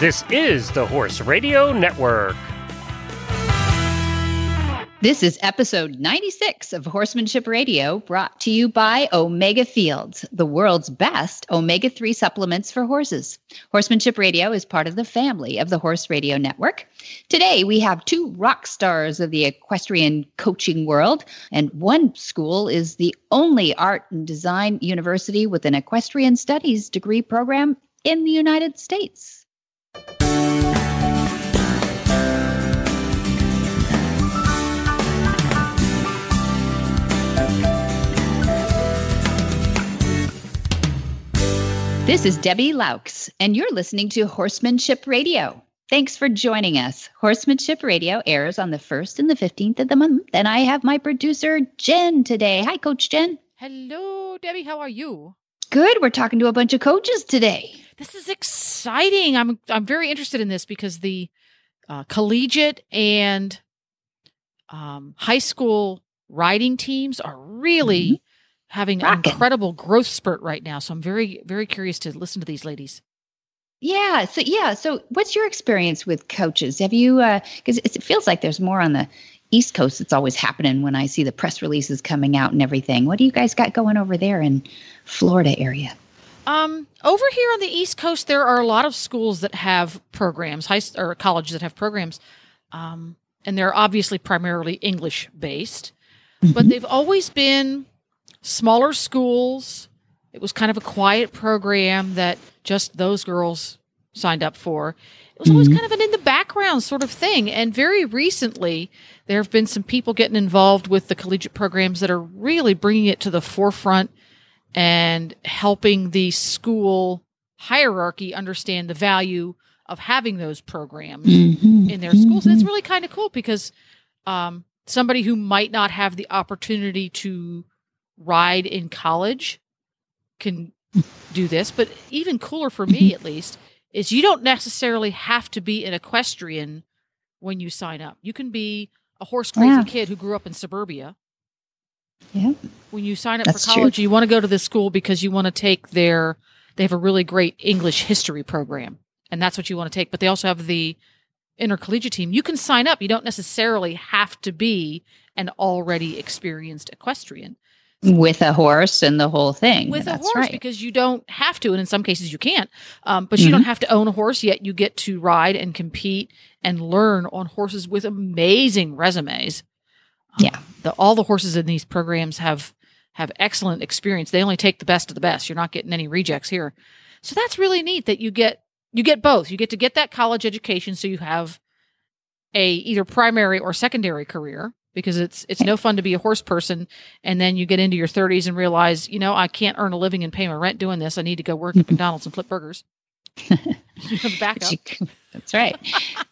This is the Horse Radio Network. This is episode 96 of Horsemanship Radio, brought to you by Omega Fields, the world's best omega 3 supplements for horses. Horsemanship Radio is part of the family of the Horse Radio Network. Today, we have two rock stars of the equestrian coaching world, and one school is the only art and design university with an equestrian studies degree program in the United States. This is Debbie Laux, and you're listening to Horsemanship Radio. Thanks for joining us. Horsemanship Radio airs on the 1st and the 15th of the month, and I have my producer, Jen, today. Hi, Coach Jen. Hello, Debbie. How are you? Good. We're talking to a bunch of coaches today. This is exciting. I'm I'm very interested in this because the uh, collegiate and um, high school riding teams are really mm-hmm having Rockin'. an incredible growth spurt right now. So I'm very, very curious to listen to these ladies. Yeah. So yeah. So what's your experience with coaches? Have you? Because uh, it feels like there's more on the East Coast. It's always happening when I see the press releases coming out and everything. What do you guys got going over there in Florida area? Um, over here on the East Coast, there are a lot of schools that have programs, high or colleges that have programs, um, and they're obviously primarily English based, mm-hmm. but they've always been smaller schools. It was kind of a quiet program that just those girls signed up for. It was mm-hmm. always kind of an in the background sort of thing. And very recently, there have been some people getting involved with the collegiate programs that are really bringing it to the forefront and helping the school hierarchy understand the value of having those programs mm-hmm. in their schools. And it's mm-hmm. really kind of cool because um, somebody who might not have the opportunity to ride in college can do this. But even cooler for me, at least, is you don't necessarily have to be an equestrian when you sign up. You can be a horse crazy yeah. kid who grew up in suburbia. Yeah. When you sign up That's for college, true. you want to go to this school because you want to take their, they have a really great English history program. And that's what you want to take. But they also have the intercollegiate team. You can sign up. You don't necessarily have to be an already experienced equestrian with a horse and the whole thing. With That's a horse, right. because you don't have to, and in some cases you can't. Um, but you mm-hmm. don't have to own a horse yet. You get to ride and compete and learn on horses with amazing resumes. Um, yeah, the, all the horses in these programs have have excellent experience. They only take the best of the best. You're not getting any rejects here. So that's really neat that you get you get both. You get to get that college education, so you have a either primary or secondary career because it's it's no fun to be a horse person. And then you get into your 30s and realize you know i can't earn a living and pay my rent doing this. I need to go work at mcdonald's and flip burgers. Backup. that's right.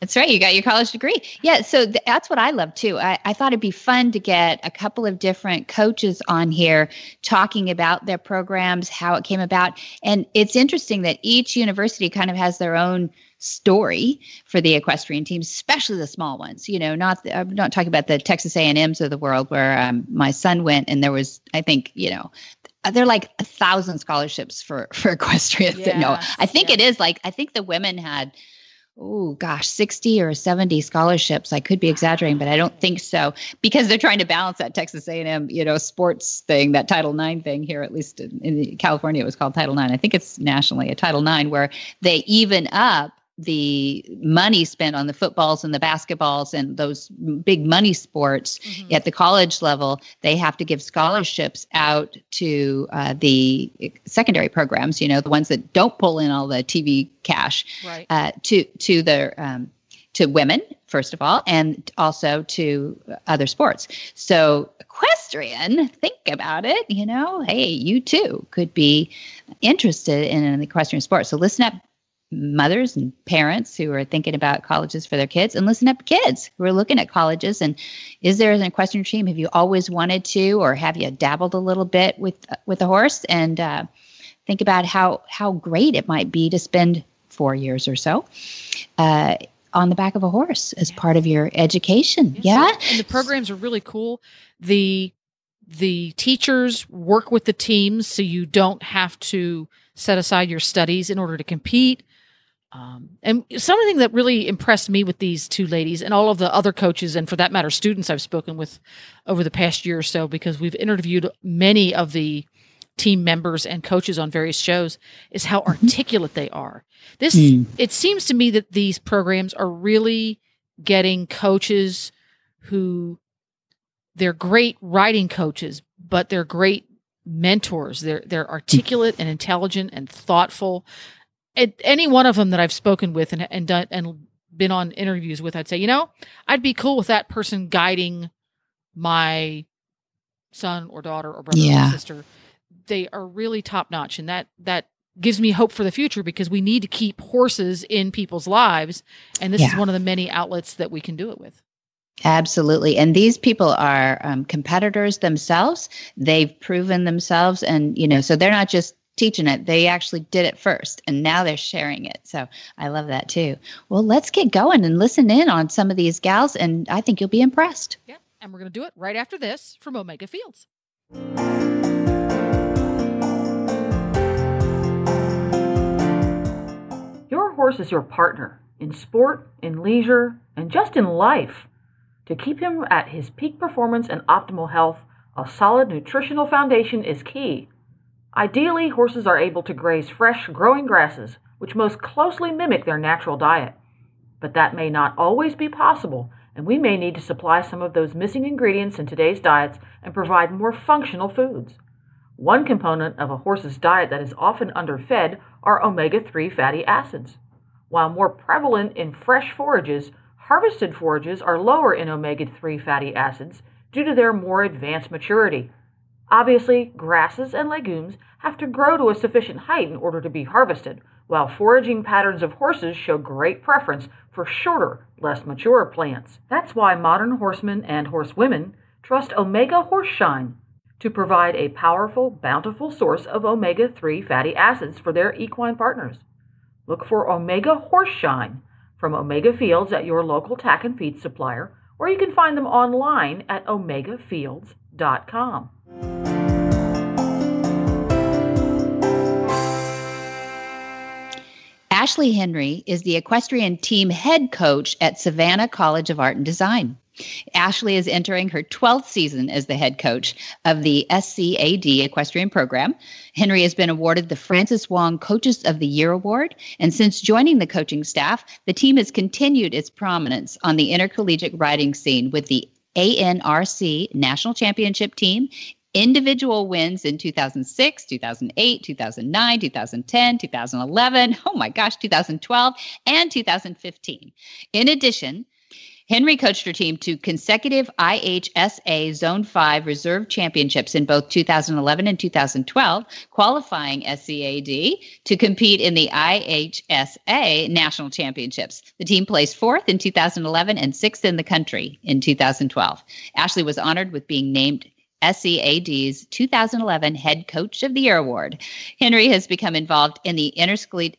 That's right. You got your college degree. Yeah. So th- that's what i love too. I, I thought it'd be fun to get a couple of different coaches on here talking about their programs how it came about. And it's interesting that each university kind of has their own story for the equestrian teams, especially the small ones. You know, not the, I'm not talking about the Texas A&Ms of the world where um, my son went and there was, I think, you know, they're like a thousand scholarships for for equestrians. Yes, no, I think yes. it is like I think the women had oh gosh 60 or 70 scholarships i could be exaggerating but i don't think so because they're trying to balance that texas a&m you know sports thing that title ix thing here at least in, in california it was called title ix i think it's nationally a title ix where they even up the money spent on the footballs and the basketballs and those big money sports mm-hmm. at the college level, they have to give scholarships out to uh, the secondary programs. You know, the ones that don't pull in all the TV cash right. uh, to to the um, to women first of all, and also to other sports. So equestrian, think about it. You know, hey, you too could be interested in an equestrian sport. So listen up mothers and parents who are thinking about colleges for their kids and listen up kids who are looking at colleges. And is there an equestrian team have you always wanted to or have you dabbled a little bit with with a horse? And uh, think about how how great it might be to spend four years or so uh, on the back of a horse as yes. part of your education. Yes. yeah. And the programs are really cool. The the teachers work with the teams so you don't have to set aside your studies in order to compete Um, and something that really impressed me with these two ladies and all of the other coaches, and for that matter, students I've spoken with over the past year or so, because we've interviewed many of the team members and coaches on various shows, is how mm-hmm. articulate they are. This, mm. it seems to me that these programs are really getting coaches who they're great writing coaches, but they're great mentors. They're they're articulate and intelligent and thoughtful. And any one of them that I've spoken with and and done and been on interviews with, I'd say, you know, I'd be cool with that person guiding my son or daughter or brother yeah. or sister. They are really top notch, and that that gives me hope for the future because we need to keep horses in people's lives, and this yeah. is one of the many outlets that we can do it with. Absolutely. And these people are um, competitors themselves. They've proven themselves. And, you know, so they're not just teaching it, they actually did it first and now they're sharing it. So I love that too. Well, let's get going and listen in on some of these gals. And I think you'll be impressed. Yeah. And we're going to do it right after this from Omega Fields. Your horse is your partner in sport, in leisure, and just in life. To keep him at his peak performance and optimal health, a solid nutritional foundation is key. Ideally, horses are able to graze fresh, growing grasses, which most closely mimic their natural diet. But that may not always be possible, and we may need to supply some of those missing ingredients in today's diets and provide more functional foods. One component of a horse's diet that is often underfed are omega 3 fatty acids. While more prevalent in fresh forages, Harvested forages are lower in omega 3 fatty acids due to their more advanced maturity. Obviously, grasses and legumes have to grow to a sufficient height in order to be harvested, while foraging patterns of horses show great preference for shorter, less mature plants. That's why modern horsemen and horsewomen trust Omega Horseshine to provide a powerful, bountiful source of omega 3 fatty acids for their equine partners. Look for Omega Horseshine from Omega Fields at your local tack and feed supplier, or you can find them online at omegafields.com. Ashley Henry is the equestrian team head coach at Savannah College of Art and Design. Ashley is entering her 12th season as the head coach of the SCAD equestrian program. Henry has been awarded the Francis Wong Coaches of the Year Award, and since joining the coaching staff, the team has continued its prominence on the intercollegiate riding scene with the ANRC National Championship team individual wins in 2006, 2008, 2009, 2010, 2011, oh my gosh, 2012, and 2015. In addition, Henry coached her team to consecutive IHSA Zone 5 Reserve Championships in both 2011 and 2012, qualifying SCAD to compete in the IHSA National Championships. The team placed fourth in 2011 and sixth in the country in 2012. Ashley was honored with being named SCAD's 2011 Head Coach of the Year Award. Henry has become involved in the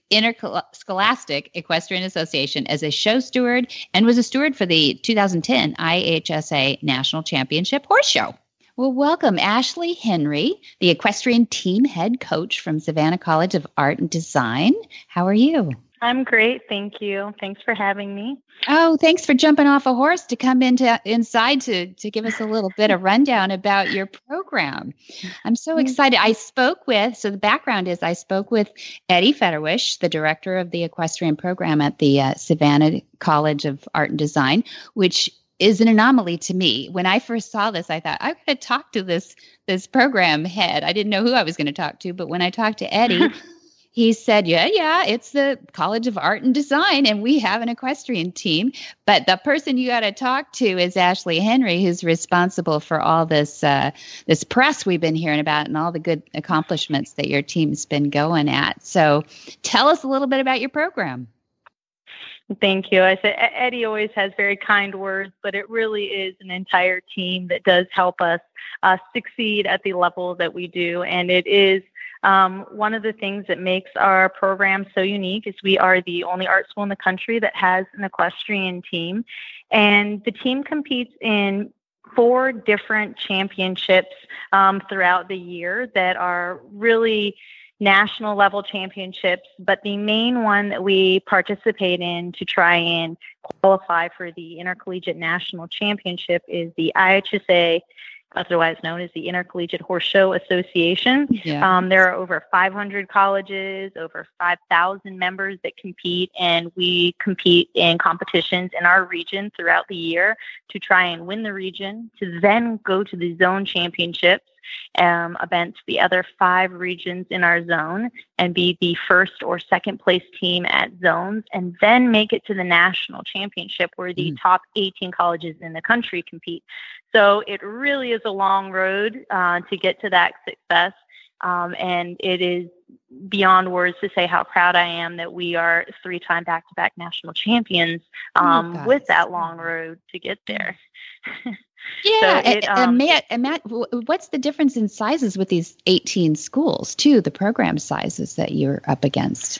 Interscholastic Equestrian Association as a show steward and was a steward for the 2010 IHSA National Championship Horse Show. Well, welcome, Ashley Henry, the equestrian team head coach from Savannah College of Art and Design. How are you? I'm great, thank you. Thanks for having me. Oh, thanks for jumping off a horse to come into inside to to give us a little bit of rundown about your program. I'm so mm-hmm. excited. I spoke with so the background is I spoke with Eddie Federwisch, the director of the equestrian program at the uh, Savannah College of Art and Design, which is an anomaly to me. When I first saw this, I thought I'm going to talk to this this program head. I didn't know who I was going to talk to, but when I talked to Eddie. he said, Yeah, yeah, it's the College of Art and Design, and we have an equestrian team. But the person you got to talk to is Ashley Henry, who's responsible for all this uh, this press we've been hearing about and all the good accomplishments that your team's been going at. So tell us a little bit about your program. Thank you. I said Eddie always has very kind words, but it really is an entire team that does help us uh, succeed at the level that we do, and it is um, one of the things that makes our program so unique is we are the only art school in the country that has an equestrian team. And the team competes in four different championships um, throughout the year that are really national level championships, but the main one that we participate in to try and qualify for the intercollegiate national championship is the IHSA otherwise known as the Intercollegiate Horse Show Association. Yeah. Um, there are over 500 colleges, over 5,000 members that compete, and we compete in competitions in our region throughout the year to try and win the region, to then go to the zone championships um, against the other five regions in our zone and be the first or second place team at zones, and then make it to the national championship where the mm. top 18 colleges in the country compete. So it really is a long road uh, to get to that success. Um, and it is beyond words to say how proud I am that we are three time back to back national champions oh, um, oh, with that long road to get there. Yeah, so it, um, and, Matt, and Matt, what's the difference in sizes with these 18 schools, too? The program sizes that you're up against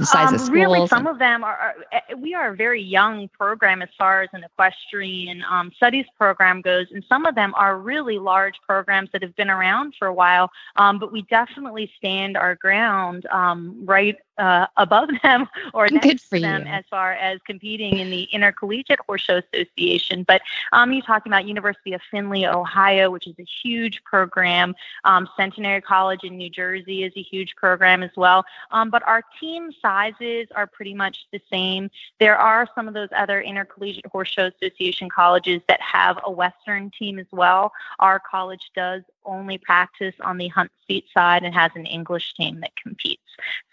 um, of schools? Really, some and- of them are, are, eh, We are a very young program as far as an equestrian um, studies program goes, and some of them are really large programs that have been around for a while. Um, but we definitely stand our ground um, right uh, above them or next to them as far as competing in the Intercollegiate Horse Show Association. But um, you're talking about University of Findlay, Ohio, which is a huge program. Um, Centenary College in New Jersey is a huge program as well. Um, but our team sizes are pretty much the same. There are some of those other Intercollegiate Horse Show Association colleges that have a Western team as well. Our college does only practice on the hunt seat side and has an English team that competes.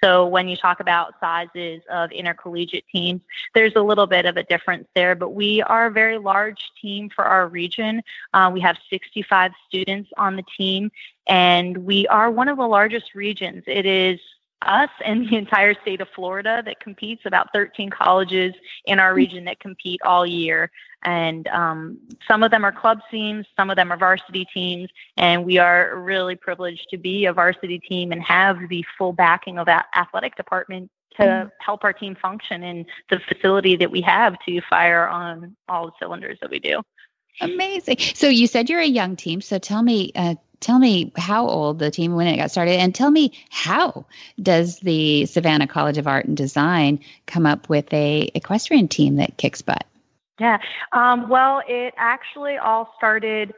So when you talk about sizes of intercollegiate teams, there's a little bit of a difference there, but we are a very large team for our region. Uh, we have 65 students on the team, and we are one of the largest regions. It is us and the entire state of Florida that competes, about 13 colleges in our region that compete all year. And um, some of them are club teams, some of them are varsity teams, and we are really privileged to be a varsity team and have the full backing of that athletic department to mm-hmm. help our team function in the facility that we have to fire on all the cylinders that we do. Amazing. So you said you're a young team. So tell me, uh, tell me how old the team when it got started and tell me how does the savannah college of art and design come up with a equestrian team that kicks butt? Yeah um, well it actually all started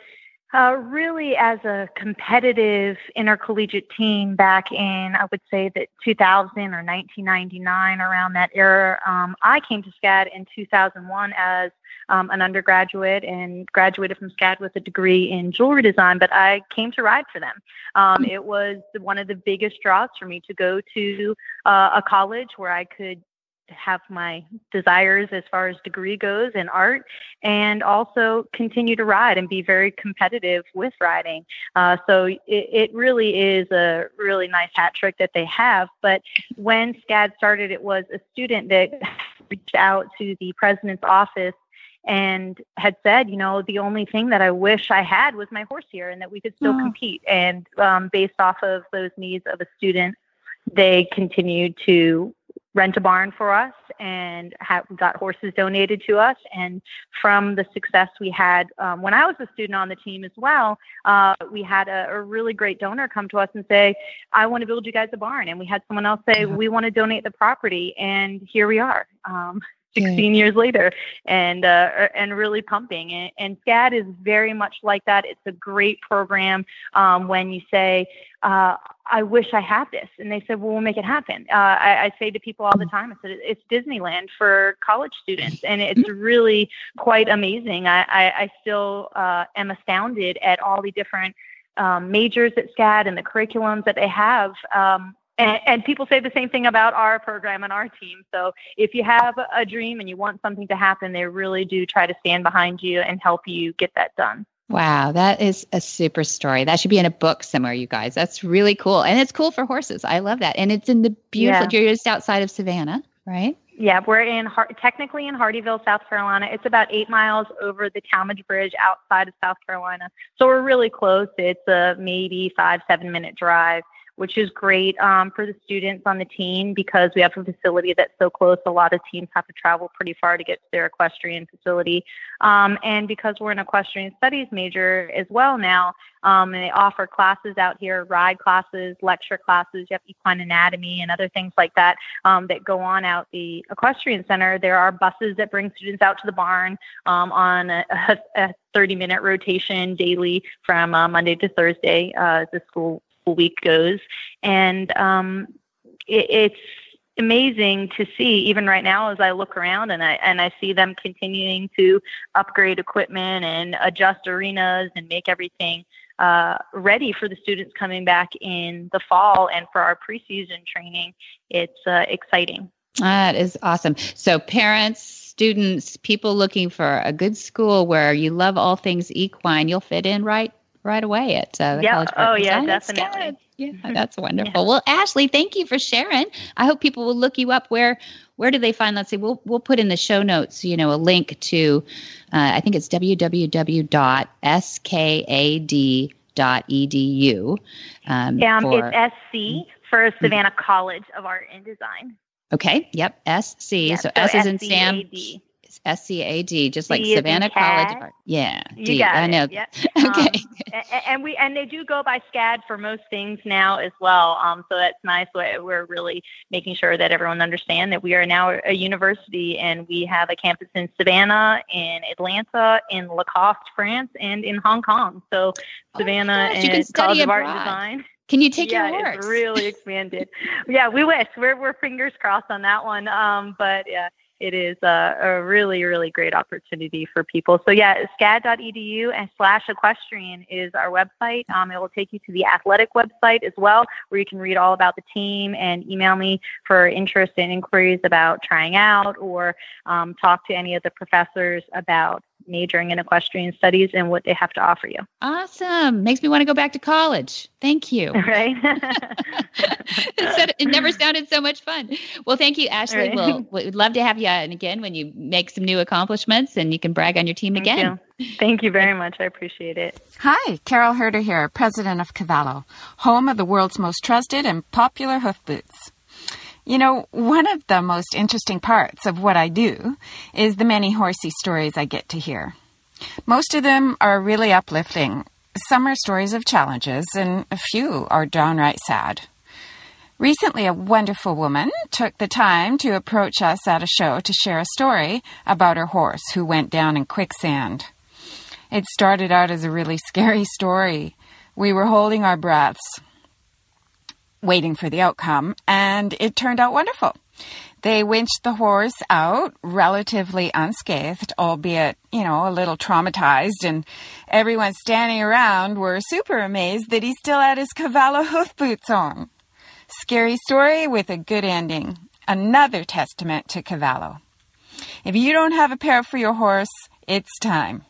uh, really as a competitive intercollegiate team back in, I would say that 2000 or 1999, around that era. Um, I came to SCAD in 2001 as um, an undergraduate and graduated from SCAD with a degree in jewelry design, but I came to ride for them. Um, it was one of the biggest draws for me to go to uh, a college where I could have my desires as far as degree goes in art and also continue to ride and be very competitive with riding. Uh, so it, it, really is a really nice hat trick that they have. But when SCAD started, it was a student that reached out to the president's office and had said, you know, the only thing that I wish I had was my horse here and that we could still oh. compete. And um, based off of those needs of a student, they continued to rent a barn for us and have, got horses donated to us. And from the success we had um, when I was a student on the team as well, uh, we had a, a, really great donor come to us and say, I want to build you guys a barn. And we had someone else say, we want to donate the property. And here we are. Um, 16 years later and uh, and really pumping and, and SCAD is very much like that. It's a great program um, when you say uh, I wish I had this and they said well we'll make it happen. Uh, I, I, say to people all the time I said it's Disneyland for college students and it's really quite amazing. I, I, I still uh, am astounded at all the different um, majors at SCAD and the curriculums that they have um, and, and, people say the same thing about our program and our team. So if you have a dream and you want something to happen, they really do try to stand behind you and help you get that done. Wow, that is a super story. That should be in a book somewhere, you guys. That's really cool. And it's cool for horses. I love that. And it's in the beautiful, yeah. you're just outside of Savannah, right? Yeah, we're in technically in Hardeeville, South Carolina. It's about eight miles over the Talmadge Bridge outside of South Carolina. So we're really close. It's a maybe five, seven minute drive which is great um, for the students on the team because we have a facility that's so close. A lot of teams have to travel pretty far to get to their equestrian facility. Um, and because we're an equestrian studies major as well now, um, and they offer classes out here, ride classes, lecture classes, you have equine anatomy and other things like that um, that go on out the equestrian center. There are buses that bring students out to the barn um, on a, a, 30 minute rotation daily from uh, Monday to Thursday uh, the school week goes. And um, it, it's amazing to see even right now as I look around and I and I see them continuing to upgrade equipment and adjust arenas and make everything uh, ready for the students coming back in the fall and for our preseason training. It's uh, exciting. That is awesome. So parents, students, people looking for a good school where you love all things equine, you'll fit in right right away at uh, the yeah. College Park. Oh, yeah, definitely. Yeah, that's wonderful. Yeah. Well, Ashley, thank you for sharing. I hope people will look you up. Where where do they find? Let's see. We'll we'll put in the show notes. You know, a link to. Uh, I think it's www.scad.edu. Um, um, for, it's SC for mm-hmm. Savannah College of Art and Design. Okay. Yep. SC. So, so S is in Sam. S C A D, just like Savannah College of Art. Yeah, D. You got I know. It. Yep. okay. Um, and we and they do go by SCAD for most things now as well. Um, so that's nice. We're really making sure that everyone understand that we are now a university and we have a campus in Savannah, in Atlanta, in Lacoste, France, and in Hong Kong. So oh Savannah oh and College of Art and Design. Can you take yeah, your horse? it's really expanded. yeah, we wish. We're we're fingers crossed on that one. Um, but yeah, it is a, a, really, really great opportunity for people. So yeah, scad.edu and slash equestrian is our website. Um, it will take you to the athletic website as well, where you can read all about the team and email me for interest and inquiries about trying out or um, talk to any of the professors about majoring in equestrian studies and what they have to offer you. Awesome. Makes me want to go back to college. Thank you. Right. it never sounded so much fun. Well, thank you, Ashley. Right. We'll, we'd love to have you and again when you make some new accomplishments and you can brag on your team thank again. You. Thank you very much. I appreciate it. Hi, Carole Herder here, president of Cavallo, home of the world's most trusted and popular hoof boots. You know, one of the most interesting parts of what I do is the many horsey stories I get to hear. Most of them are really uplifting. Some are stories of challenges, and a few are downright sad. Recently, a wonderful woman took the time to approach us at a show to share a story about her horse who went down in quicksand. It started out as a really scary story. We were holding our breaths waiting for the outcome, and it turned out wonderful. They winched the horse out relatively unscathed, albeit, you know, a little traumatized, and everyone standing around were super amazed that he still had his Cavallo hoof boots on. Scary story with a good ending. Another testament to Cavallo. If you don't have a pair for your horse, it's time.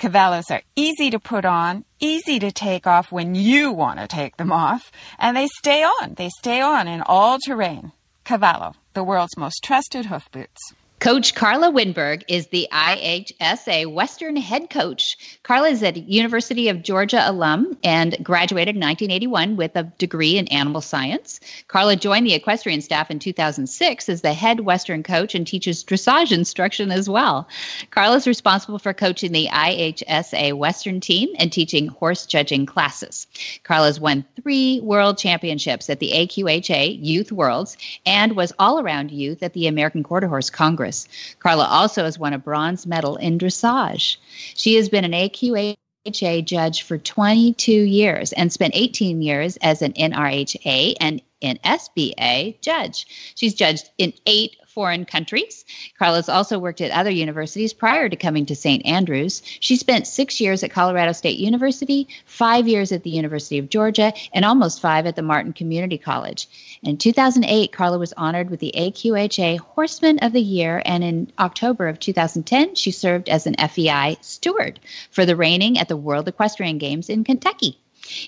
Cavallos are easy to put on, easy to take off when you want to take them off, and they stay on. They stay on in all terrain. Cavallo, the world's most trusted hoof boots. Coach Carla Wennberg is the IHSA Western head coach. Carla is a University of Georgia alum and graduated in 1981 with a degree in animal science. Carla joined the equestrian staff in 2006 as the head Western coach and teaches dressage instruction as well. Carla is responsible for coaching the IHSA Western team and teaching horse judging classes. Carla's won three world championships at the AQHA Youth Worlds and was all around youth at the American Quarter Horse Congress. Carla also has won a bronze medal in dressage. She has been an AQHA judge for 22 years and spent 18 years as an NRHA and NSBA judge. She's judged in eight foreign countries. Carla's also worked at other universities prior to coming to St. Andrews. She spent six years at Colorado State University, five years at the University of Georgia, and almost five at the Martin Community College. In 2008, Carla was honored with the AQHA Horseman of the Year, and in October of 2010, she served as an FEI steward for the reining at the World Equestrian Games in Kentucky.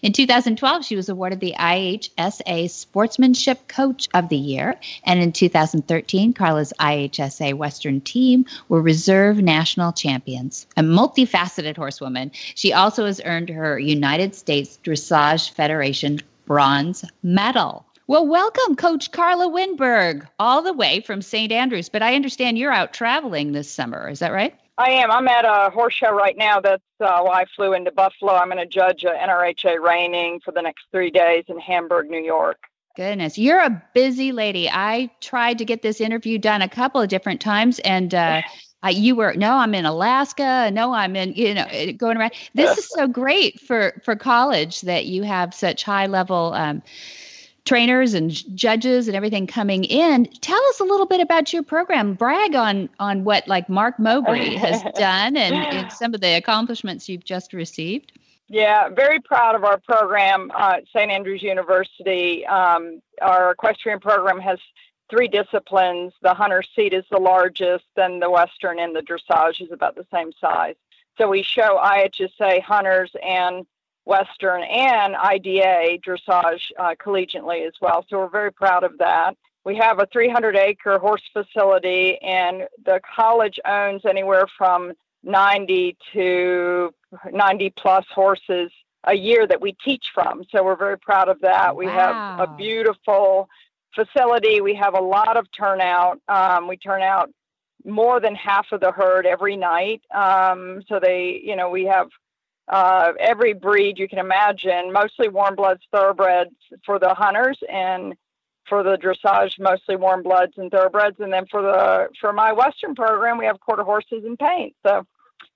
In 2012, she was awarded the IHSA Sportsmanship Coach of the Year. And in 2013, Carla's IHSA Western team were reserve national champions. A multifaceted horsewoman, she also has earned her United States Dressage Federation bronze medal. Well, welcome, Coach Carla Wennberg, all the way from St. Andrews. But I understand you're out traveling this summer. Is that right? I am. I'm at a horse show right now. That's uh, why I flew into Buffalo. I'm going to judge a NRHA reining for the next three days in Hamburg, New York. Goodness, you're a busy lady. I tried to get this interview done a couple of different times, and uh, I, you were no, I'm in Alaska. No, I'm in you know eh, going around. This is so great for for college that you have such high level. Um, trainers and judges and everything coming in. Tell us a little bit about your program. Brag on on what like Mark Mowbray has done and, and, some of the accomplishments you've just received. Yeah, very proud of our program uh, at St. Andrews University. Um, our equestrian program has three disciplines. The hunter seat is the largest, then the western and the dressage is about the same size. So we show IHSA hunters and Western and IDA dressage uh, collegiately as well. So we're very proud of that. We have a 300 acre horse facility, and the college owns anywhere from 90 to 90 plus horses a year that we teach from. So we're very proud of that. We have a beautiful facility. We have a lot of turnout. Um, we turn out more than half of the herd every night. Um, so they, you know, we have uh, every breed you can imagine, mostly warm bloods, thoroughbreds for the hunters, and for the dressage, mostly warm bloods and thoroughbreds. And then for the for my Western program, we have quarter horses and paint. So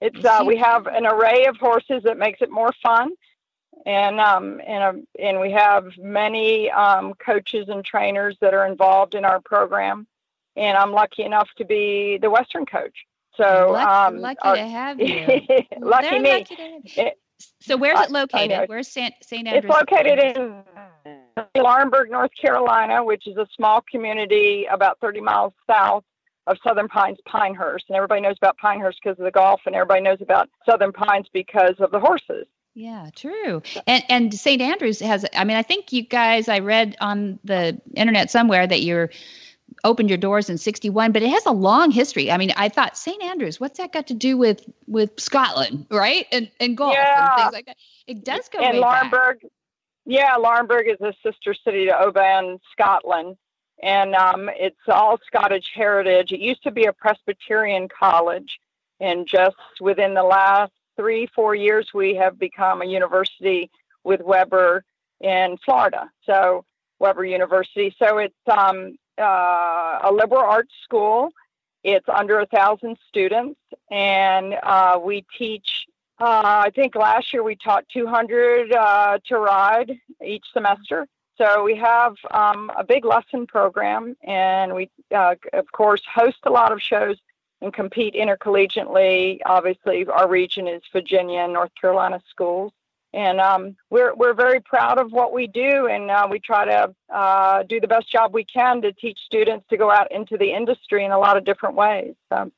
it's uh, we have an array of horses that makes it more fun. And um, and um, and we have many um, coaches and trainers that are involved in our program, and I'm lucky enough to be the Western coach. So lucky, um, lucky our, to have you. lucky me. Lucky it, so where's it located? Where's St. St. Andrews? It's located in Laurinburg, North Carolina, which is a small community about 30 miles south of Southern Pines Pinehurst. And everybody knows about Pinehurst because of the golf, and everybody knows about Southern Pines because of the horses. Yeah, true. And and St. Andrews has I mean I think you guys I read on the internet somewhere that you're opened your doors in 61 but it has a long history. I mean i thought st andrews what's that got to do with with scotland right? And and golf yeah. and things like that. It does go and laurinburg yeah laurinburg is a sister city to oban scotland. And um, it's all scottish heritage. It used to be a presbyterian college. And just within the last three four years we have become a university with webber in florida. So webber university. So it's um, uh, a liberal arts school. It's under a thousand students, and uh, we teach. Uh, I think last year we taught 200 uh, to ride each semester. So we have um, a big lesson program, and we, uh, of course, host a lot of shows and compete intercollegiately. Obviously, our region is Virginia and North Carolina schools and um, we're we're very proud of what we do, and uh, we try to uh, do the best job we can to teach students to go out into the industry in a lot of different ways. So,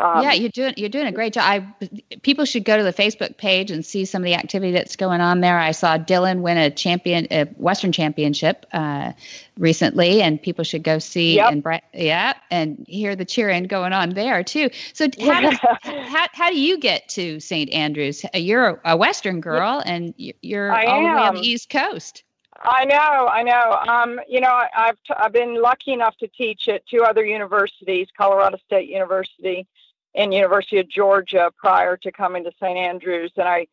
um, yeah, you're doing you're doing a great job. I people should go to the Facebook page and see some of the activity that's going on there. I saw Dylan win a champion, a Western Championship uh, recently, and people should go see yep. and yeah, and hear the cheering going on there too. So, how, how, how do you get to St. Andrews? You're a Western girl, and you're I all am. the way on the East Coast. I know, I know. Um, you know, I, have t- I've been lucky enough to teach at two other universities, Colorado State University and University of Georgia prior to coming to St. Andrews, and I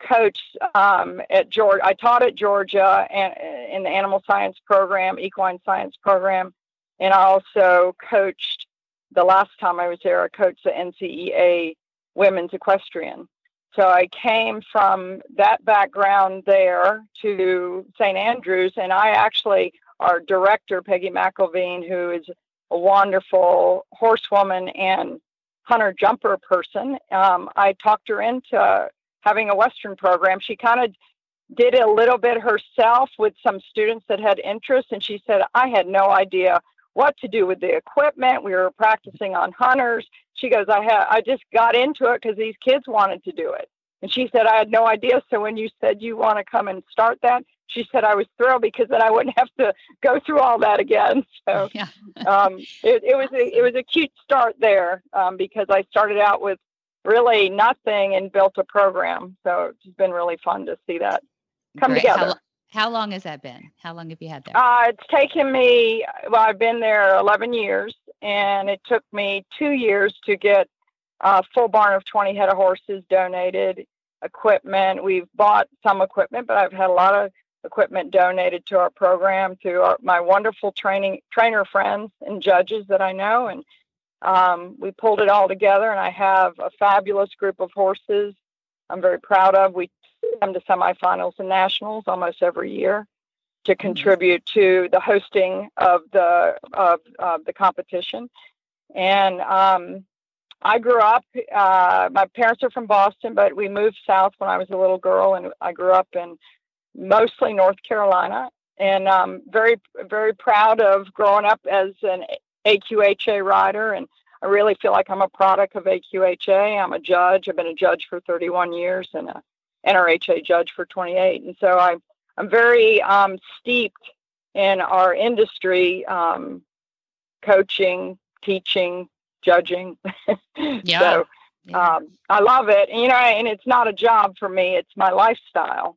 coached um, at Georgia. I taught at Georgia and in the animal science program, equine science program, and I also coached. The last time I was there, I coached the NCEA women's equestrian. So I came from that background there to St. Andrews, and I actually, our director, Peggy McElveen, who is a wonderful horsewoman and hunter jumper person. Um, I talked her into having a Western program. She kind of did a little bit herself with some students that had interest, and she said, I had no idea what to do with the equipment. We were practicing on hunters. She goes, I had I just got into it because these kids wanted to do it. And she said, I had no idea. So when you said you want to come and start that, she said I was thrilled because then I wouldn't have to go through all that again. So yeah. um, it, it, was a, it was a cute start there um, because I started out with really nothing and built a program. So it's been really fun to see that come Great. together. How, How long has that been? How long have you had there? Uh, it's taken me, well, I've been there 11 years, and it took me two years to get a full barn of 20 head of horses donated, equipment. We've bought some equipment, but I've had a lot of equipment donated to our program through our, my wonderful training trainer friends and judges that I know. And um, we pulled it all together, and I have a fabulous group of horses I'm very proud of. We come to semifinals and nationals almost every year to contribute to the hosting of the of, of the competition. And um, I grew up. Uh, my parents are from Boston, but we moved south when I was a little girl, and I grew up in mostly North Carolina. And I'm very very proud of growing up as an AQHA rider and I really feel like I'm a product of AQHA. I'm a judge. I've been a judge for 31 years and a NRHA judge for 28. And so I, I'm very um, steeped in our industry, um, coaching, teaching, judging. Yeah. so um, I love it. And, you know, and it's not a job for me. It's my lifestyle.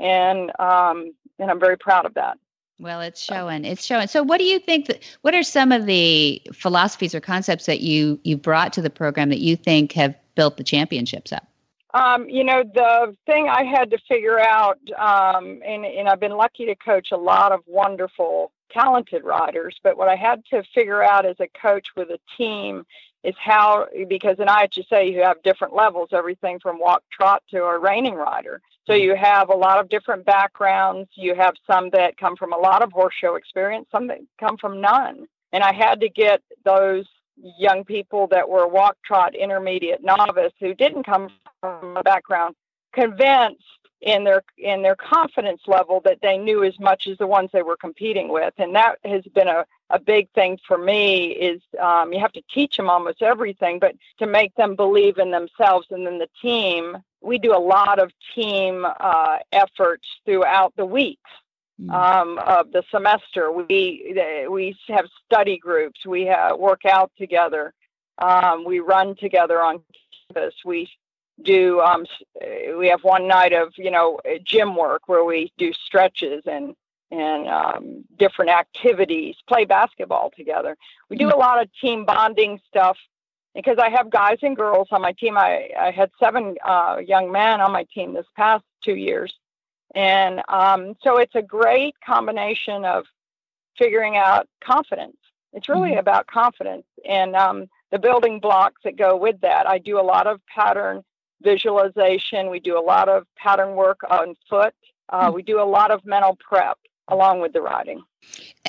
And, um, and I'm very proud of that. Well, it's showing. It's showing. So, what do you think? That, what are some of the philosophies or concepts that you you brought to the program that you think have built the championships up? Um, you know, the thing I had to figure out, um, and, and I've been lucky to coach a lot of wonderful, talented riders, but what I had to figure out as a coach with a team is how, because in IHSA you have different levels, everything from walk trot to a reining rider. So mm-hmm. you have a lot of different backgrounds. You have some that come from a lot of horse show experience, some that come from none. And I had to get those young people that were walk trot intermediate novice who didn't come from a background convinced in their in their confidence level that they knew as much as the ones they were competing with and that has been a, a big thing for me is um, you have to teach them almost everything but to make them believe in themselves and then the team we do a lot of team uh, efforts throughout the weeks mm. um, of the semester. We we have study groups. We have, work out together. Um, we run together on campus. We do. Um, we have one night of you know gym work where we do stretches and and um, different activities. Play basketball together. We do a lot of team bonding stuff because I have guys and girls on my team. I, I had seven uh, young men on my team this past two years. And um, so it's a great combination of figuring out confidence. It's really mm-hmm. about confidence and um, the building blocks that go with that. I do a lot of pattern visualization. We do a lot of pattern work on foot. Uh, mm-hmm. We do a lot of mental prep along with the riding.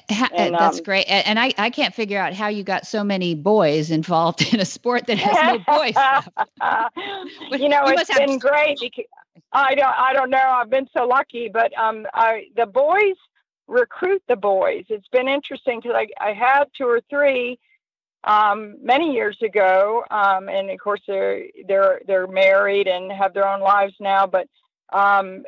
And, That's um, great. And I, I can't figure out how you got so many boys involved in a sport that has no boys. you know, you it's been great. Because I don't, I don't know. I've been so lucky, but um, I, the boys recruit the boys. It's been interesting because I, I had two or three um, many years ago, um, and of course they're they're they're married and have their own lives now. But um,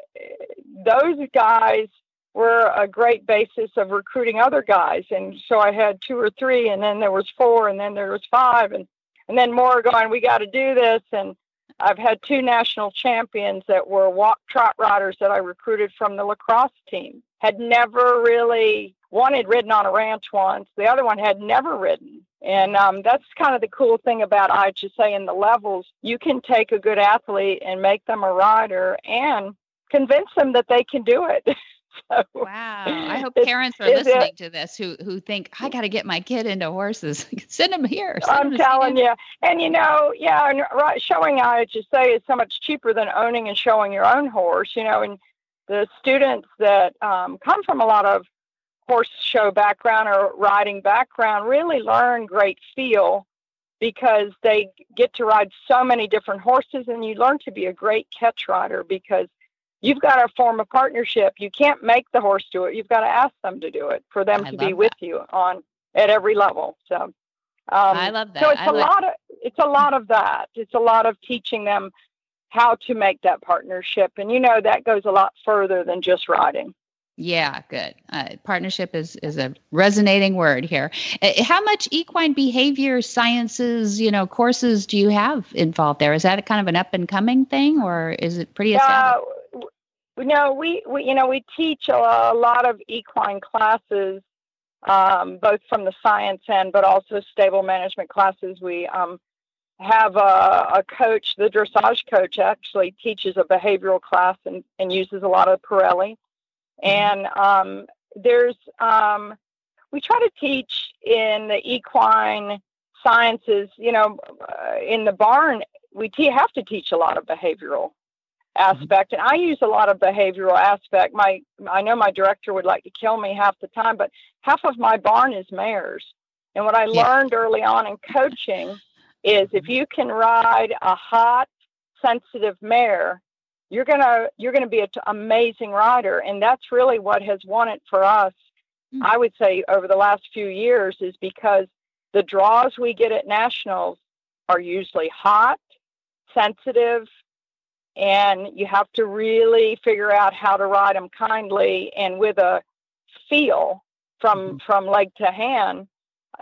those guys were a great basis of recruiting other guys. And so I had two or three, and then there was four, and then there was five, and and then more going. We got to do this, and I've had two national champions that were walk trot riders that I recruited from the lacrosse team. Had never really one had ridden on a ranch once, the other one had never ridden. And um, that's kind of the cool thing about IHSA and the levels. You can take a good athlete and make them a rider and convince them that they can do it. So, wow! I hope parents are listening it, to this who who think I got to get my kid into horses. Send them here. Send I'm them telling you, and you know, yeah, and right, showing I just say is so much cheaper than owning and showing your own horse. You know, and the students that um, come from a lot of horse show background or riding background really learn great feel because they get to ride so many different horses and you learn to be a great catch rider because you've got to form a partnership. You can't make the horse do it. You've got to ask them to do it for them I to be with you on at every level. So um, I love that. So it's I a lot of it's a lot of that. It's a lot of teaching them how to make that partnership, and you know that goes a lot further than just riding. Yeah, good. Uh, partnership is is a resonating word here. Uh, how much equine behavior sciences, you know, courses do you have involved there? Is that a kind of an up and coming thing, or is it pretty established? We know we, we you know we teach a, a lot of equine classes, um, both from the science end, but also stable management classes. We um, have a, a, coach, the dressage coach, actually teaches a behavioral class and, and uses a lot of Parelli. Mm-hmm. And um, there's um, we try to teach in the equine sciences. You know, uh, in the barn, we te- have to teach a lot of behavioral. Aspect and i use a lot of behavioral aspect my i know my director would like to kill me half the time but half of my barn is mares and what i yeah. learned early on in coaching is if you can ride a hot sensitive mare you're gonna you're gonna be an amazing rider and that's really what has won it for us mm-hmm. i would say over the last few years is because the draws we get at nationals are usually hot sensitive and you have to really figure out how to ride them kindly and with a feel from mm-hmm. from leg to hand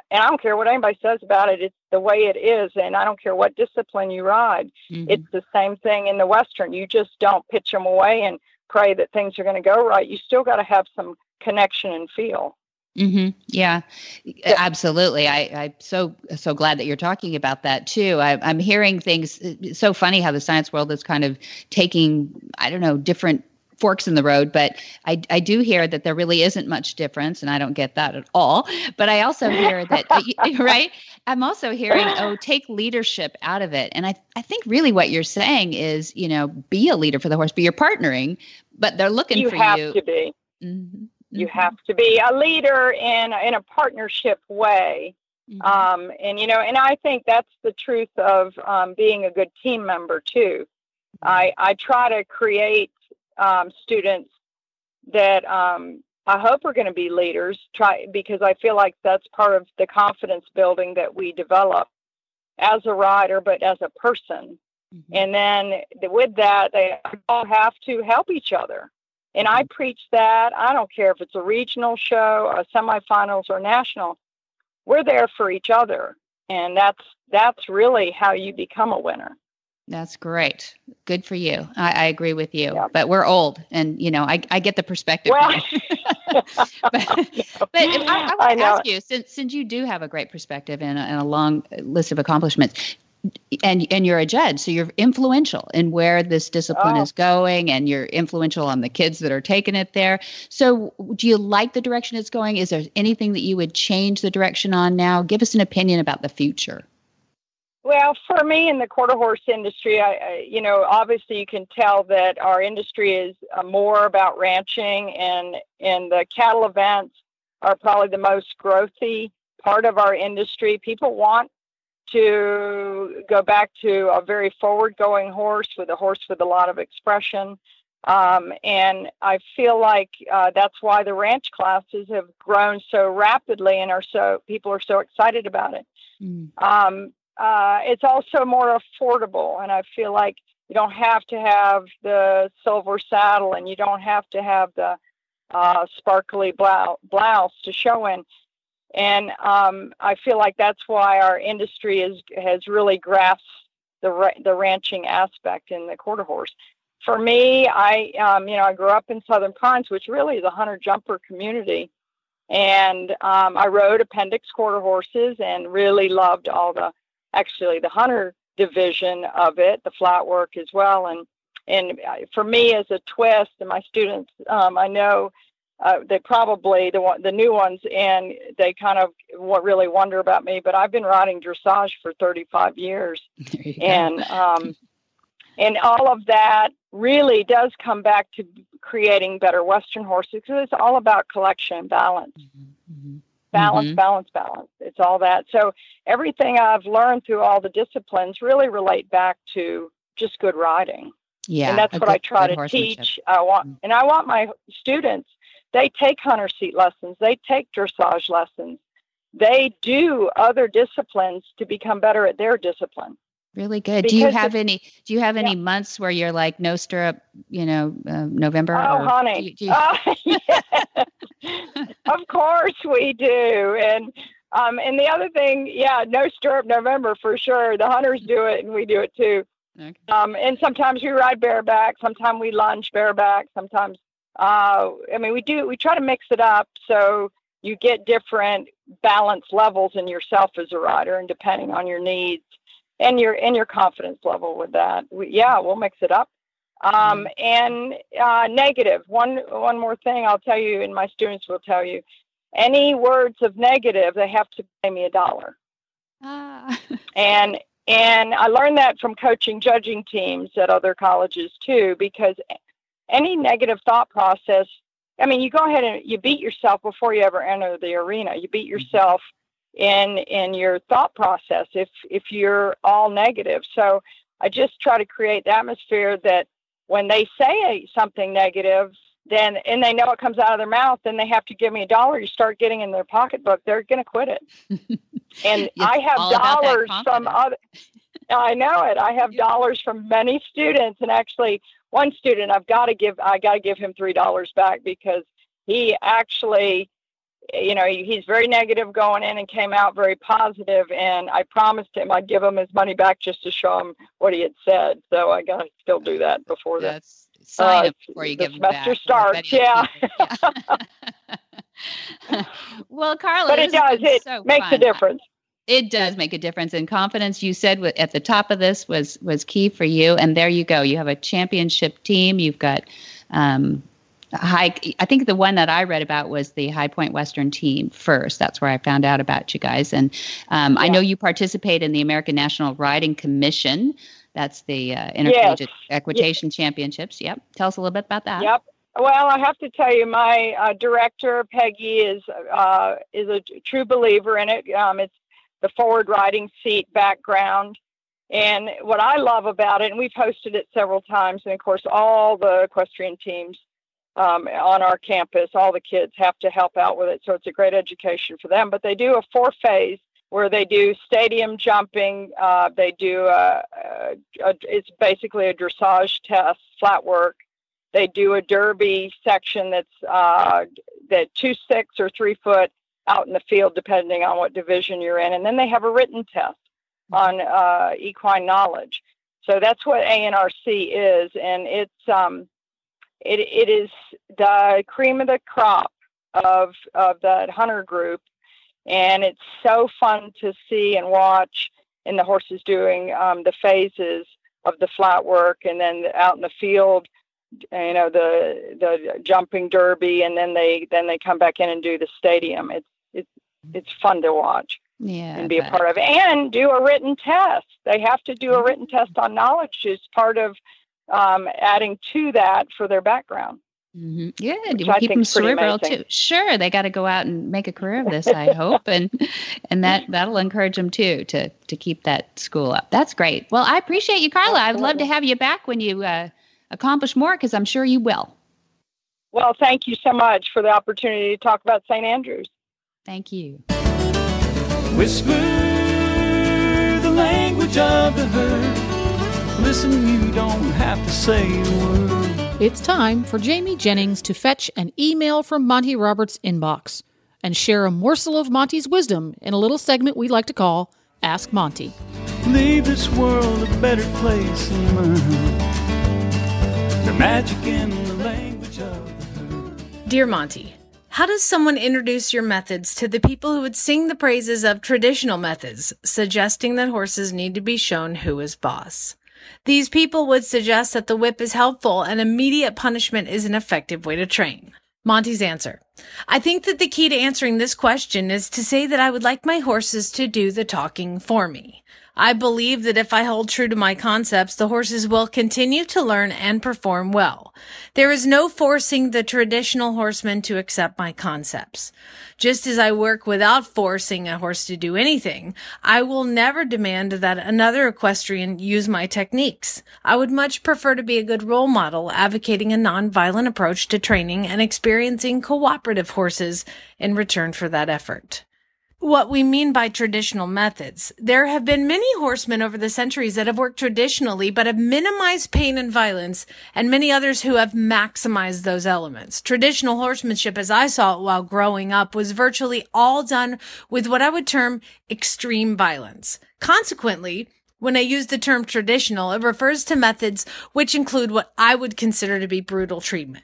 and i don't care what anybody says about it it's the way it is and i don't care what discipline you ride mm-hmm. it's the same thing in the western you just don't pitch them away and pray that things are going to go right you still got to have some connection and feel Mm-hmm. Yeah, yeah, absolutely. I, I'm so so glad that you're talking about that too. I, I'm hearing things. It's so funny how the science world is kind of taking I don't know different forks in the road, but I, I do hear that there really isn't much difference, and I don't get that at all. But I also hear that, right? I'm also hearing, oh, take leadership out of it. And I, I think really what you're saying is, you know, be a leader for the horse, but you're partnering, but they're looking you for you. You have to be. Mm-hmm. You mm-hmm. have to be a leader in in a partnership way. Mm-hmm. Um, and you know, and I think that's the truth of um, being a good team member too. Mm-hmm. I I try to create um, students that um, I hope are going to be leaders. Try because I feel like that's part of the confidence building that we develop as a rider, but as a person. Mm-hmm. And then with that, they all have to help each other. And I preach that. I don't care if it's a regional show, a semifinals, or national. We're there for each other, and that's that's really how you become a winner. That's great. Good for you. I, I agree with you. Yep. But we're old, and you know, I, I get the perspective. Well, but, but I, I want to ask you, since since you do have a great perspective and a, and a long list of accomplishments, and and you're a judge so you're influential in where this discipline oh. is going and you're influential on the kids that are taking it there. So do you like the direction it's going? Is there anything that you would change the direction on now? Give us an opinion about the future. Well for me in the quarter horse industry I, I you know obviously you can tell that our industry is uh, more about ranching and and the cattle events are probably the most growthy part of our industry. People want to go back to a very forward going horse with a horse with a lot of expression. Um, and I feel like uh, that's why the ranch classes have grown so rapidly and are so people are so excited about it. Mm. Um, uh, it's also more affordable, and I feel like you don't have to have the silver saddle and you don't have to have the uh, sparkly blouse to show in and um, I feel like that's why our industry is has really grasped the the ranching aspect in the quarter horse. For me, I um, you know I grew up in Southern Pines, which really is a hunter jumper community, and um, I rode appendix quarter horses and really loved all the actually the hunter division of it, the flat work as well, and and uh, for me as a twist, and my students, um, I know uh, they probably the one the new ones and they kind of what really wonder about me but i've been riding dressage for 35 years and um, and all of that really does come back to creating better western horses because it's all about collection and balance mm-hmm. mm-hmm. balance mm-hmm. balance balance it's all that so everything i've learned through all the disciplines really relate back to just good riding yeah and that's what good, i try to teach i want mm-hmm. and i want my students they take hunter seat lessons, they take dressage lessons, they do other disciplines to become better at their discipline. Really good. Because do you have any? Do you have any yeah. months where you're like no stirrup? You know, uh, November. Oh, honey. Do you, do you... Uh, yes. of course we do. And um, and the other thing, yeah, no stirrup November for sure. The hunters do it, and we do it too. Okay. Um, and sometimes we ride bareback. Sometimes we lunge bareback. Sometimes, uh, I mean, we do. We try to mix it up so you get different balance levels in yourself as a rider, and depending on your needs and your and your confidence level with that, we, yeah, we'll mix it up. Um, mm-hmm. and uh, negative. One one more thing I'll tell you, and my students will tell you. Any words of negative, they have to pay me a dollar. Ah. and and I learned that from coaching judging teams at other colleges too, because any negative thought process, I mean, you go ahead and you beat yourself before you ever enter the arena. You beat mm-hmm. yourself in in your thought process if if you're all negative. So I just try to create the atmosphere that when they say something negative, then and they know it comes out of their mouth, then they have to give me a dollar. You start getting in their pocketbook, they're going to quit it. And I have dollars from other. I know it. I have dollars from many students, and actually, one student I've got to give. I got to give him three dollars back because he actually you know, he's very negative going in and came out very positive, and I promised him I'd give him his money back just to show him what he had said. So I got to still do that before That's sign uh, before you give semester starts. Yeah. well, Carla, but it does. It so makes fun. a difference. It does make a difference, in confidence. You said at the top of this was was key for you, and there you go. You have a championship team. You've got um, high. I think the one that I read about was the High Point Western team first. That's where I found out about you guys, and um, yeah. I know you participate in the American National Riding Commission. That's the uh, Intercollegiate yes. Equitation yes. Championships. Yep. Tell us a little bit about that. Yep. Well, I have to tell you, my uh, director Peggy is uh, is a true believer in it. Um, it's the forward riding seat background, and what I love about it, and we've hosted it several times, and of course, all the equestrian teams um, on our campus, all the kids have to help out with it, so it's a great education for them. But they do a four phase where they do stadium jumping. Uh, they do a, a, a, it's basically a dressage test, flat work. They do a derby section that's uh, that two six or three foot out in the field, depending on what division you're in, and then they have a written test on uh, equine knowledge. So that's what ANRC is, and it's um, it, it is the cream of the crop of of that hunter group and it's so fun to see and watch and the horses doing um, the phases of the flat work and then out in the field you know the the jumping derby and then they then they come back in and do the stadium it's it's it's fun to watch yeah and be a part of and do a written test they have to do a written test on knowledge as part of um, adding to that for their background Mm-hmm. Good. We'll keep them cerebral too. Sure, they got to go out and make a career of this. I hope, and and that that'll encourage them too to to keep that school up. That's great. Well, I appreciate you, Carla. I'd love to have you back when you uh, accomplish more, because I'm sure you will. Well, thank you so much for the opportunity to talk about St. Andrews. Thank you. Whisper the language of the herd. Listen, you don't have to say a word. It's time for Jamie Jennings to fetch an email from Monty Roberts' inbox and share a morsel of Monty's wisdom in a little segment we like to call Ask Monty. Leave this world a better place than mine. Dear Monty, how does someone introduce your methods to the people who would sing the praises of traditional methods, suggesting that horses need to be shown who is boss? These people would suggest that the whip is helpful and immediate punishment is an effective way to train. Monty's answer. I think that the key to answering this question is to say that I would like my horses to do the talking for me. I believe that if I hold true to my concepts, the horses will continue to learn and perform well. There is no forcing the traditional horseman to accept my concepts. Just as I work without forcing a horse to do anything, I will never demand that another equestrian use my techniques. I would much prefer to be a good role model, advocating a non-violent approach to training and experiencing cooperative horses in return for that effort what we mean by traditional methods. There have been many horsemen over the centuries that have worked traditionally, but have minimized pain and violence, and many others who have maximized those elements. Traditional horsemanship, as I saw it while growing up, was virtually all done with what I would term extreme violence. Consequently, When I use the term traditional, it refers to methods which include what I would consider to be brutal treatment.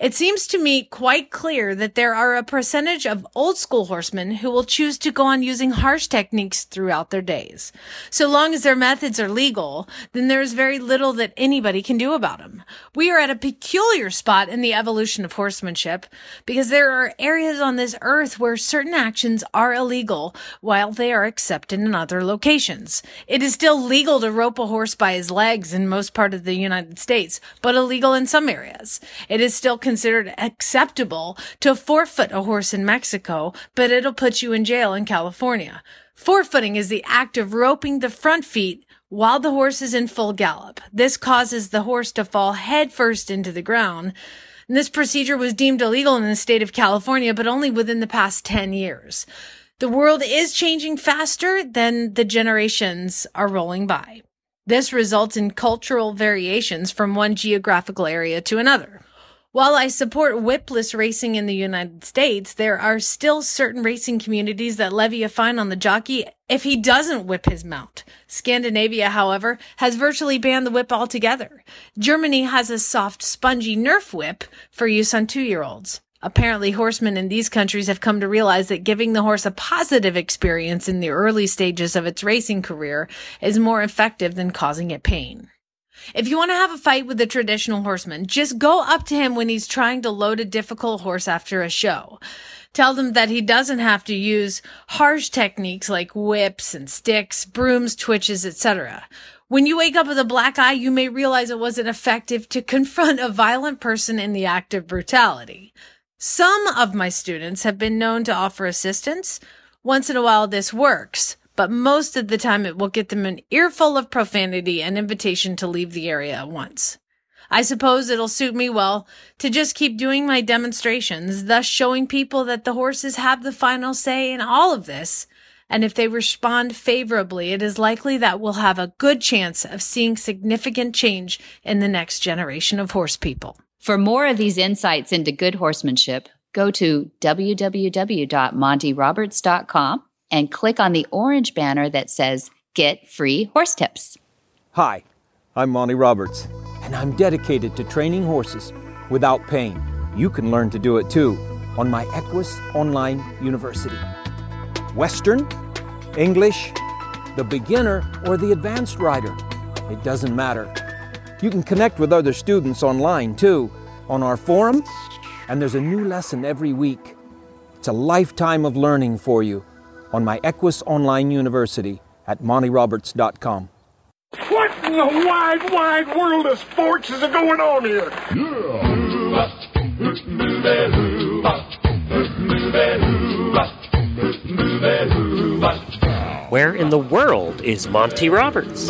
It seems to me quite clear that there are a percentage of old school horsemen who will choose to go on using harsh techniques throughout their days. So long as their methods are legal, then there is very little that anybody can do about them. We are at a peculiar spot in the evolution of horsemanship because there are areas on this earth where certain actions are illegal while they are accepted in other locations. It is still legal to rope a horse by his legs in most part of the United States, but illegal in some areas. It is still considered acceptable to forefoot a horse in Mexico, but it'll put you in jail in California. Forefooting is the act of roping the front feet while the horse is in full gallop. This causes the horse to fall headfirst into the ground. And this procedure was deemed illegal in the state of California, but only within the past 10 years. The world is changing faster than the generations are rolling by. This results in cultural variations from one geographical area to another. While I support whipless racing in the United States, there are still certain racing communities that levy a fine on the jockey if he doesn't whip his mount. Scandinavia, however, has virtually banned the whip altogether. Germany has a soft, spongy Nerf whip for use on two year olds. Apparently, horsemen in these countries have come to realize that giving the horse a positive experience in the early stages of its racing career is more effective than causing it pain. If you want to have a fight with a traditional horseman, just go up to him when he's trying to load a difficult horse after a show. Tell them that he doesn't have to use harsh techniques like whips and sticks, brooms, twitches, etc. When you wake up with a black eye, you may realize it wasn't effective to confront a violent person in the act of brutality. Some of my students have been known to offer assistance. Once in a while, this works but most of the time it will get them an earful of profanity and invitation to leave the area at once. I suppose it'll suit me well to just keep doing my demonstrations, thus showing people that the horses have the final say in all of this. And if they respond favorably, it is likely that we'll have a good chance of seeing significant change in the next generation of horse people. For more of these insights into good horsemanship, go to www.montyroberts.com and click on the orange banner that says Get Free Horse Tips. Hi, I'm Monty Roberts, and I'm dedicated to training horses without pain. You can learn to do it too on my Equus Online University. Western, English, the beginner, or the advanced rider. It doesn't matter. You can connect with other students online too on our forum, and there's a new lesson every week. It's a lifetime of learning for you on my Equus Online University at montyroberts.com. What in the wide, wide world of sports is going on here? Where in the world is Monty Roberts?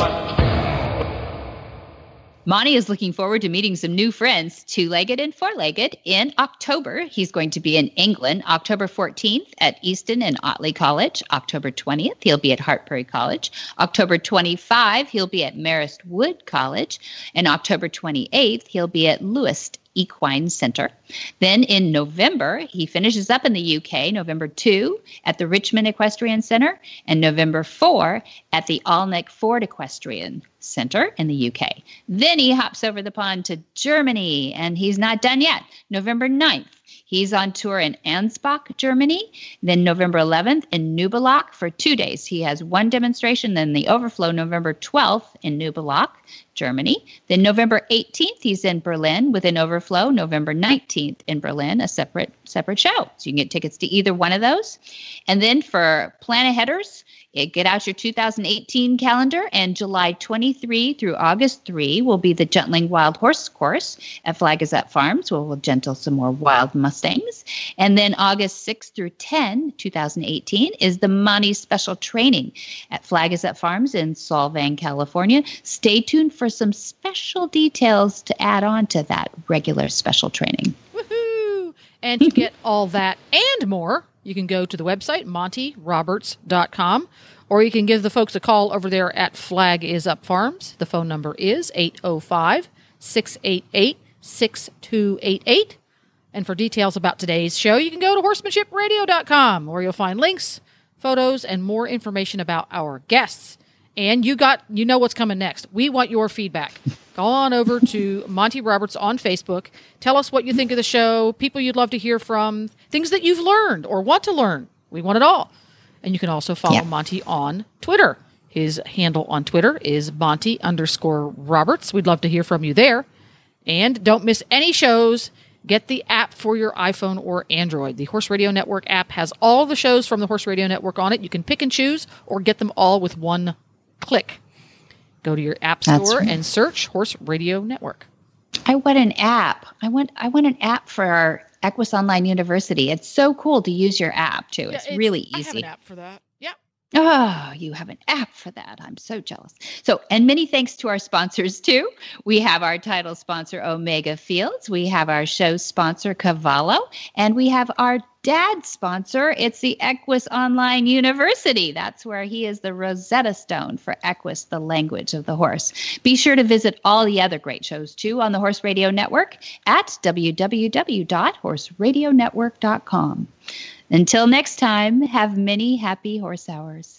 Monty is looking forward to meeting some new friends, two legged and four legged, in October. He's going to be in England October 14th at Easton and Otley College. October 20th, he'll be at Hartpury College. October 25, he'll be at Merrist Wood College. And October 28th, he'll be at Lewis Equine Center. Then in November, he finishes up in the UK, November 2 at the Richmond Equestrian Center, and November 4 at the Alnwick Ford Equestrian Center in the UK. Then he hops over the pond to Germany, and he's not done yet. November 9th, He's on tour in Ansbach, Germany. Then November 11th in Nubelach for two days. He has one demonstration. Then the overflow November 12th in Nubelach, Germany. Then November 18th he's in Berlin with an overflow. November 19th in Berlin, a separate separate show. So you can get tickets to either one of those. And then for plan aheaders, get out your 2018 calendar, and July 23 through August 3 will be the Gentling Wild Horse Course at Flag Is Up Farms, where we'll gentle some more wild Mustangs. And then August 6 through 10, 2018, is the Monty Special Training at Flag Is Up Farms in Solvang, California. Stay tuned for some special details to add on to that regular special training. And to get all that and more, you can go to the website, montyroberts.com, or you can give the folks a call over there at Flag Is Up Farms. The phone number is 805 688 6288. And for details about today's show, you can go to horsemanshipradio.com, where you'll find links, photos, and more information about our guests. And you got you know what's coming next. We want your feedback. Go on over to Monty Roberts on Facebook. Tell us what you think of the show, people you'd love to hear from, things that you've learned or want to learn. We want it all. And you can also follow Yeah. Monty on Twitter. His handle on Twitter is Monty underscore Roberts. We'd love to hear from you there. And don't miss any shows. Get the app for your iPhone or Android. The Horse Radio Network app has all the shows from the Horse Radio Network on it. You can pick and choose or get them all with one click. Go to your app store right. and search Horse Radio Network. I want an app. I want I want an app for our Equus Online University. It's so cool to use your app too. Yeah, it's, really easy. I have an app for that. Yeah. Oh, you have an app for that. I'm so jealous. So, and many thanks to our sponsors too. We have our title sponsor, Omega Fields. We have our show sponsor, Cavallo. And we have our dad sponsor. It's the Equus Online University. That's where he is the Rosetta Stone for Equus, the language of the horse. Be sure to visit all the other great shows too on the Horse Radio Network at www.horseradionetwork.com. Until next time, have many happy horse hours.